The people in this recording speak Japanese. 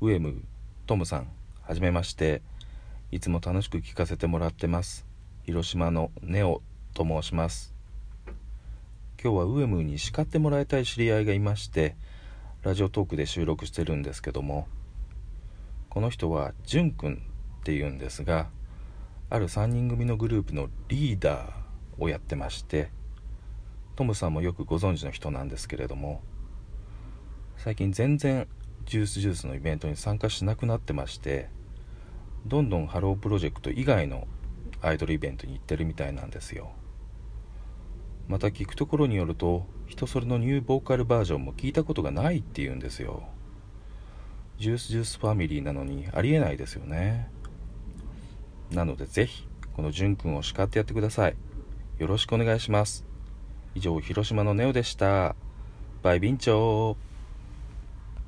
ウエムトムさんはじめまして。いつも楽しく聞かせてもらってます。広島のネオと申します。今日はウエムに叱ってもらいたい知り合いがいましてラジオトークで収録してるんですけども。この人はじゅんくんっていうんですがある3人組のグループのリーダーをやってましてトムさんもよくご存知の人なんですけれども最近全然ジュースジュースのイベントに参加しなくなってましてどんどんハロープロジェクト以外のアイドルイベントに行ってるみたいなんですよ。また聞くところによると人それのニューボーカルバージョンも聞いたことがないっていうんですよ。ジュースジュースファミリーなのにありえないですよね。なのでぜひこのじゅんくんを叱ってやってください。よろしくお願いします。以上広島のネオでした。バイビンチョー。